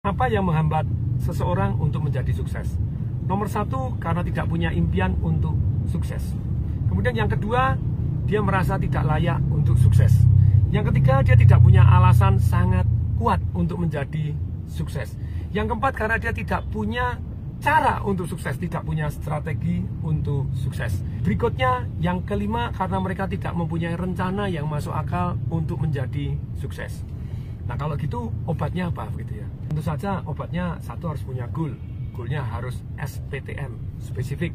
Apa yang menghambat seseorang untuk menjadi sukses? Nomor satu, karena tidak punya impian untuk sukses. Kemudian yang kedua, dia merasa tidak layak untuk sukses. Yang ketiga, dia tidak punya alasan sangat kuat untuk menjadi sukses. Yang keempat, karena dia tidak punya cara untuk sukses, tidak punya strategi untuk sukses. Berikutnya, yang kelima, karena mereka tidak mempunyai rencana yang masuk akal untuk menjadi sukses. Nah kalau gitu obatnya apa gitu ya? Tentu saja obatnya satu harus punya goal. Goalnya harus SPTM, spesifik,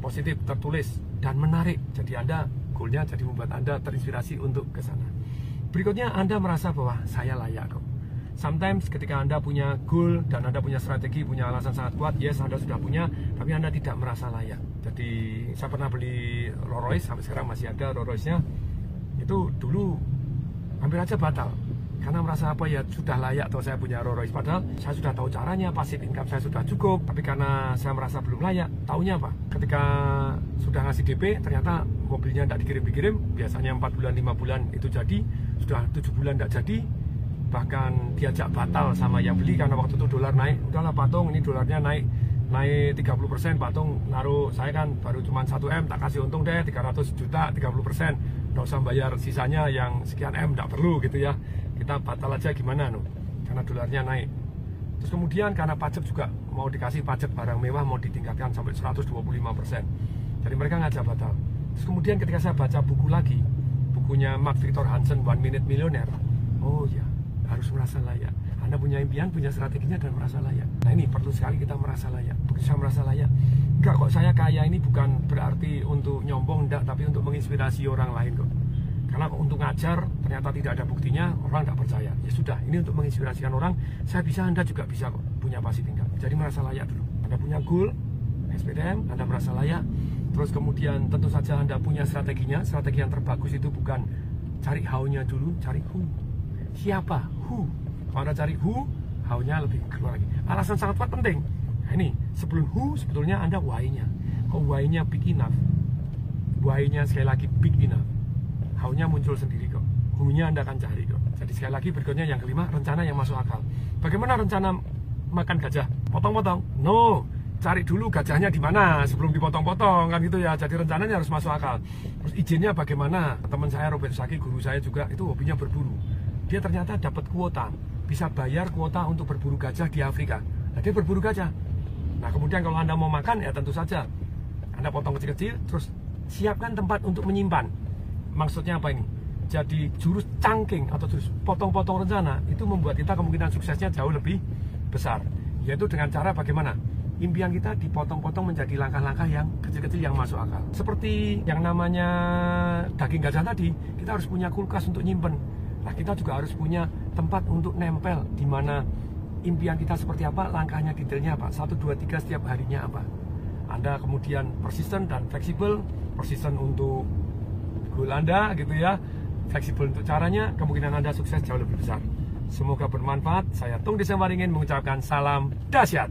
positif, tertulis, dan menarik. Jadi Anda goalnya jadi membuat Anda terinspirasi untuk ke sana. Berikutnya Anda merasa bahwa saya layak kok. Sometimes ketika Anda punya goal dan Anda punya strategi, punya alasan sangat kuat, yes Anda sudah punya, tapi Anda tidak merasa layak. Jadi saya pernah beli Rolls Royce, sampai sekarang masih ada Rolls Royce-nya. Itu dulu hampir aja batal karena merasa apa ya sudah layak atau saya punya Rolls Royce padahal saya sudah tahu caranya pasif income saya sudah cukup. Tapi karena saya merasa belum layak tahunya apa? Ketika sudah ngasih DP ternyata mobilnya tidak dikirim-dikirim biasanya 4 bulan 5 bulan itu jadi. Sudah 7 bulan tidak jadi. Bahkan diajak batal sama yang beli karena waktu itu dolar naik. Udahlah patung ini dolarnya naik naik 30% patung naruh saya kan baru cuma 1 M tak kasih untung deh 300 juta 30% nggak usah bayar sisanya yang sekian M tidak perlu gitu ya kita batal aja gimana no karena dolarnya naik terus kemudian karena pajak juga mau dikasih pajak barang mewah mau ditingkatkan sampai 125 persen jadi mereka ngajak batal terus kemudian ketika saya baca buku lagi bukunya Mark Victor Hansen One Minute Millionaire oh ya harus merasa layak anda punya impian, punya strateginya dan merasa layak. Nah ini perlu sekali kita merasa layak. Begitu saya merasa layak, enggak kok saya kaya ini bukan berarti untuk nyombong, enggak, tapi untuk menginspirasi orang lain kok. Karena untuk ngajar ternyata tidak ada buktinya, orang tidak percaya. Ya sudah, ini untuk menginspirasikan orang. Saya bisa, Anda juga bisa kok punya pasti tinggal. Jadi merasa layak dulu. Anda punya goal, SPDM, Anda merasa layak. Terus kemudian tentu saja Anda punya strateginya. Strategi yang terbagus itu bukan cari how-nya dulu, cari who. Siapa? Who. Kalau Anda cari who, how-nya lebih keluar lagi. Alasan sangat kuat penting. Nah, ini sebelum who sebetulnya Anda why-nya. Kok why-nya big enough? Why-nya sekali lagi big enough how-nya muncul sendiri kok. Who-nya Anda akan cari kok. Jadi sekali lagi berikutnya yang kelima, rencana yang masuk akal. Bagaimana rencana makan gajah? Potong-potong? No. Cari dulu gajahnya di mana sebelum dipotong-potong kan gitu ya. Jadi rencananya harus masuk akal. Terus izinnya bagaimana? Teman saya Robert Saki, guru saya juga itu hobinya berburu. Dia ternyata dapat kuota, bisa bayar kuota untuk berburu gajah di Afrika. Nah, dia berburu gajah. Nah, kemudian kalau Anda mau makan ya tentu saja Anda potong kecil-kecil terus siapkan tempat untuk menyimpan maksudnya apa ini? Jadi jurus cangking atau jurus potong-potong rencana itu membuat kita kemungkinan suksesnya jauh lebih besar. Yaitu dengan cara bagaimana? Impian kita dipotong-potong menjadi langkah-langkah yang kecil-kecil yang masuk akal. Seperti yang namanya daging gajah tadi, kita harus punya kulkas untuk nyimpen. Nah, kita juga harus punya tempat untuk nempel di mana impian kita seperti apa, langkahnya detailnya apa, satu dua tiga setiap harinya apa. Anda kemudian persisten dan fleksibel, persisten untuk goal Anda gitu ya fleksibel untuk caranya kemungkinan Anda sukses jauh lebih besar. Semoga bermanfaat. Saya Tung Desember ingin mengucapkan salam dahsyat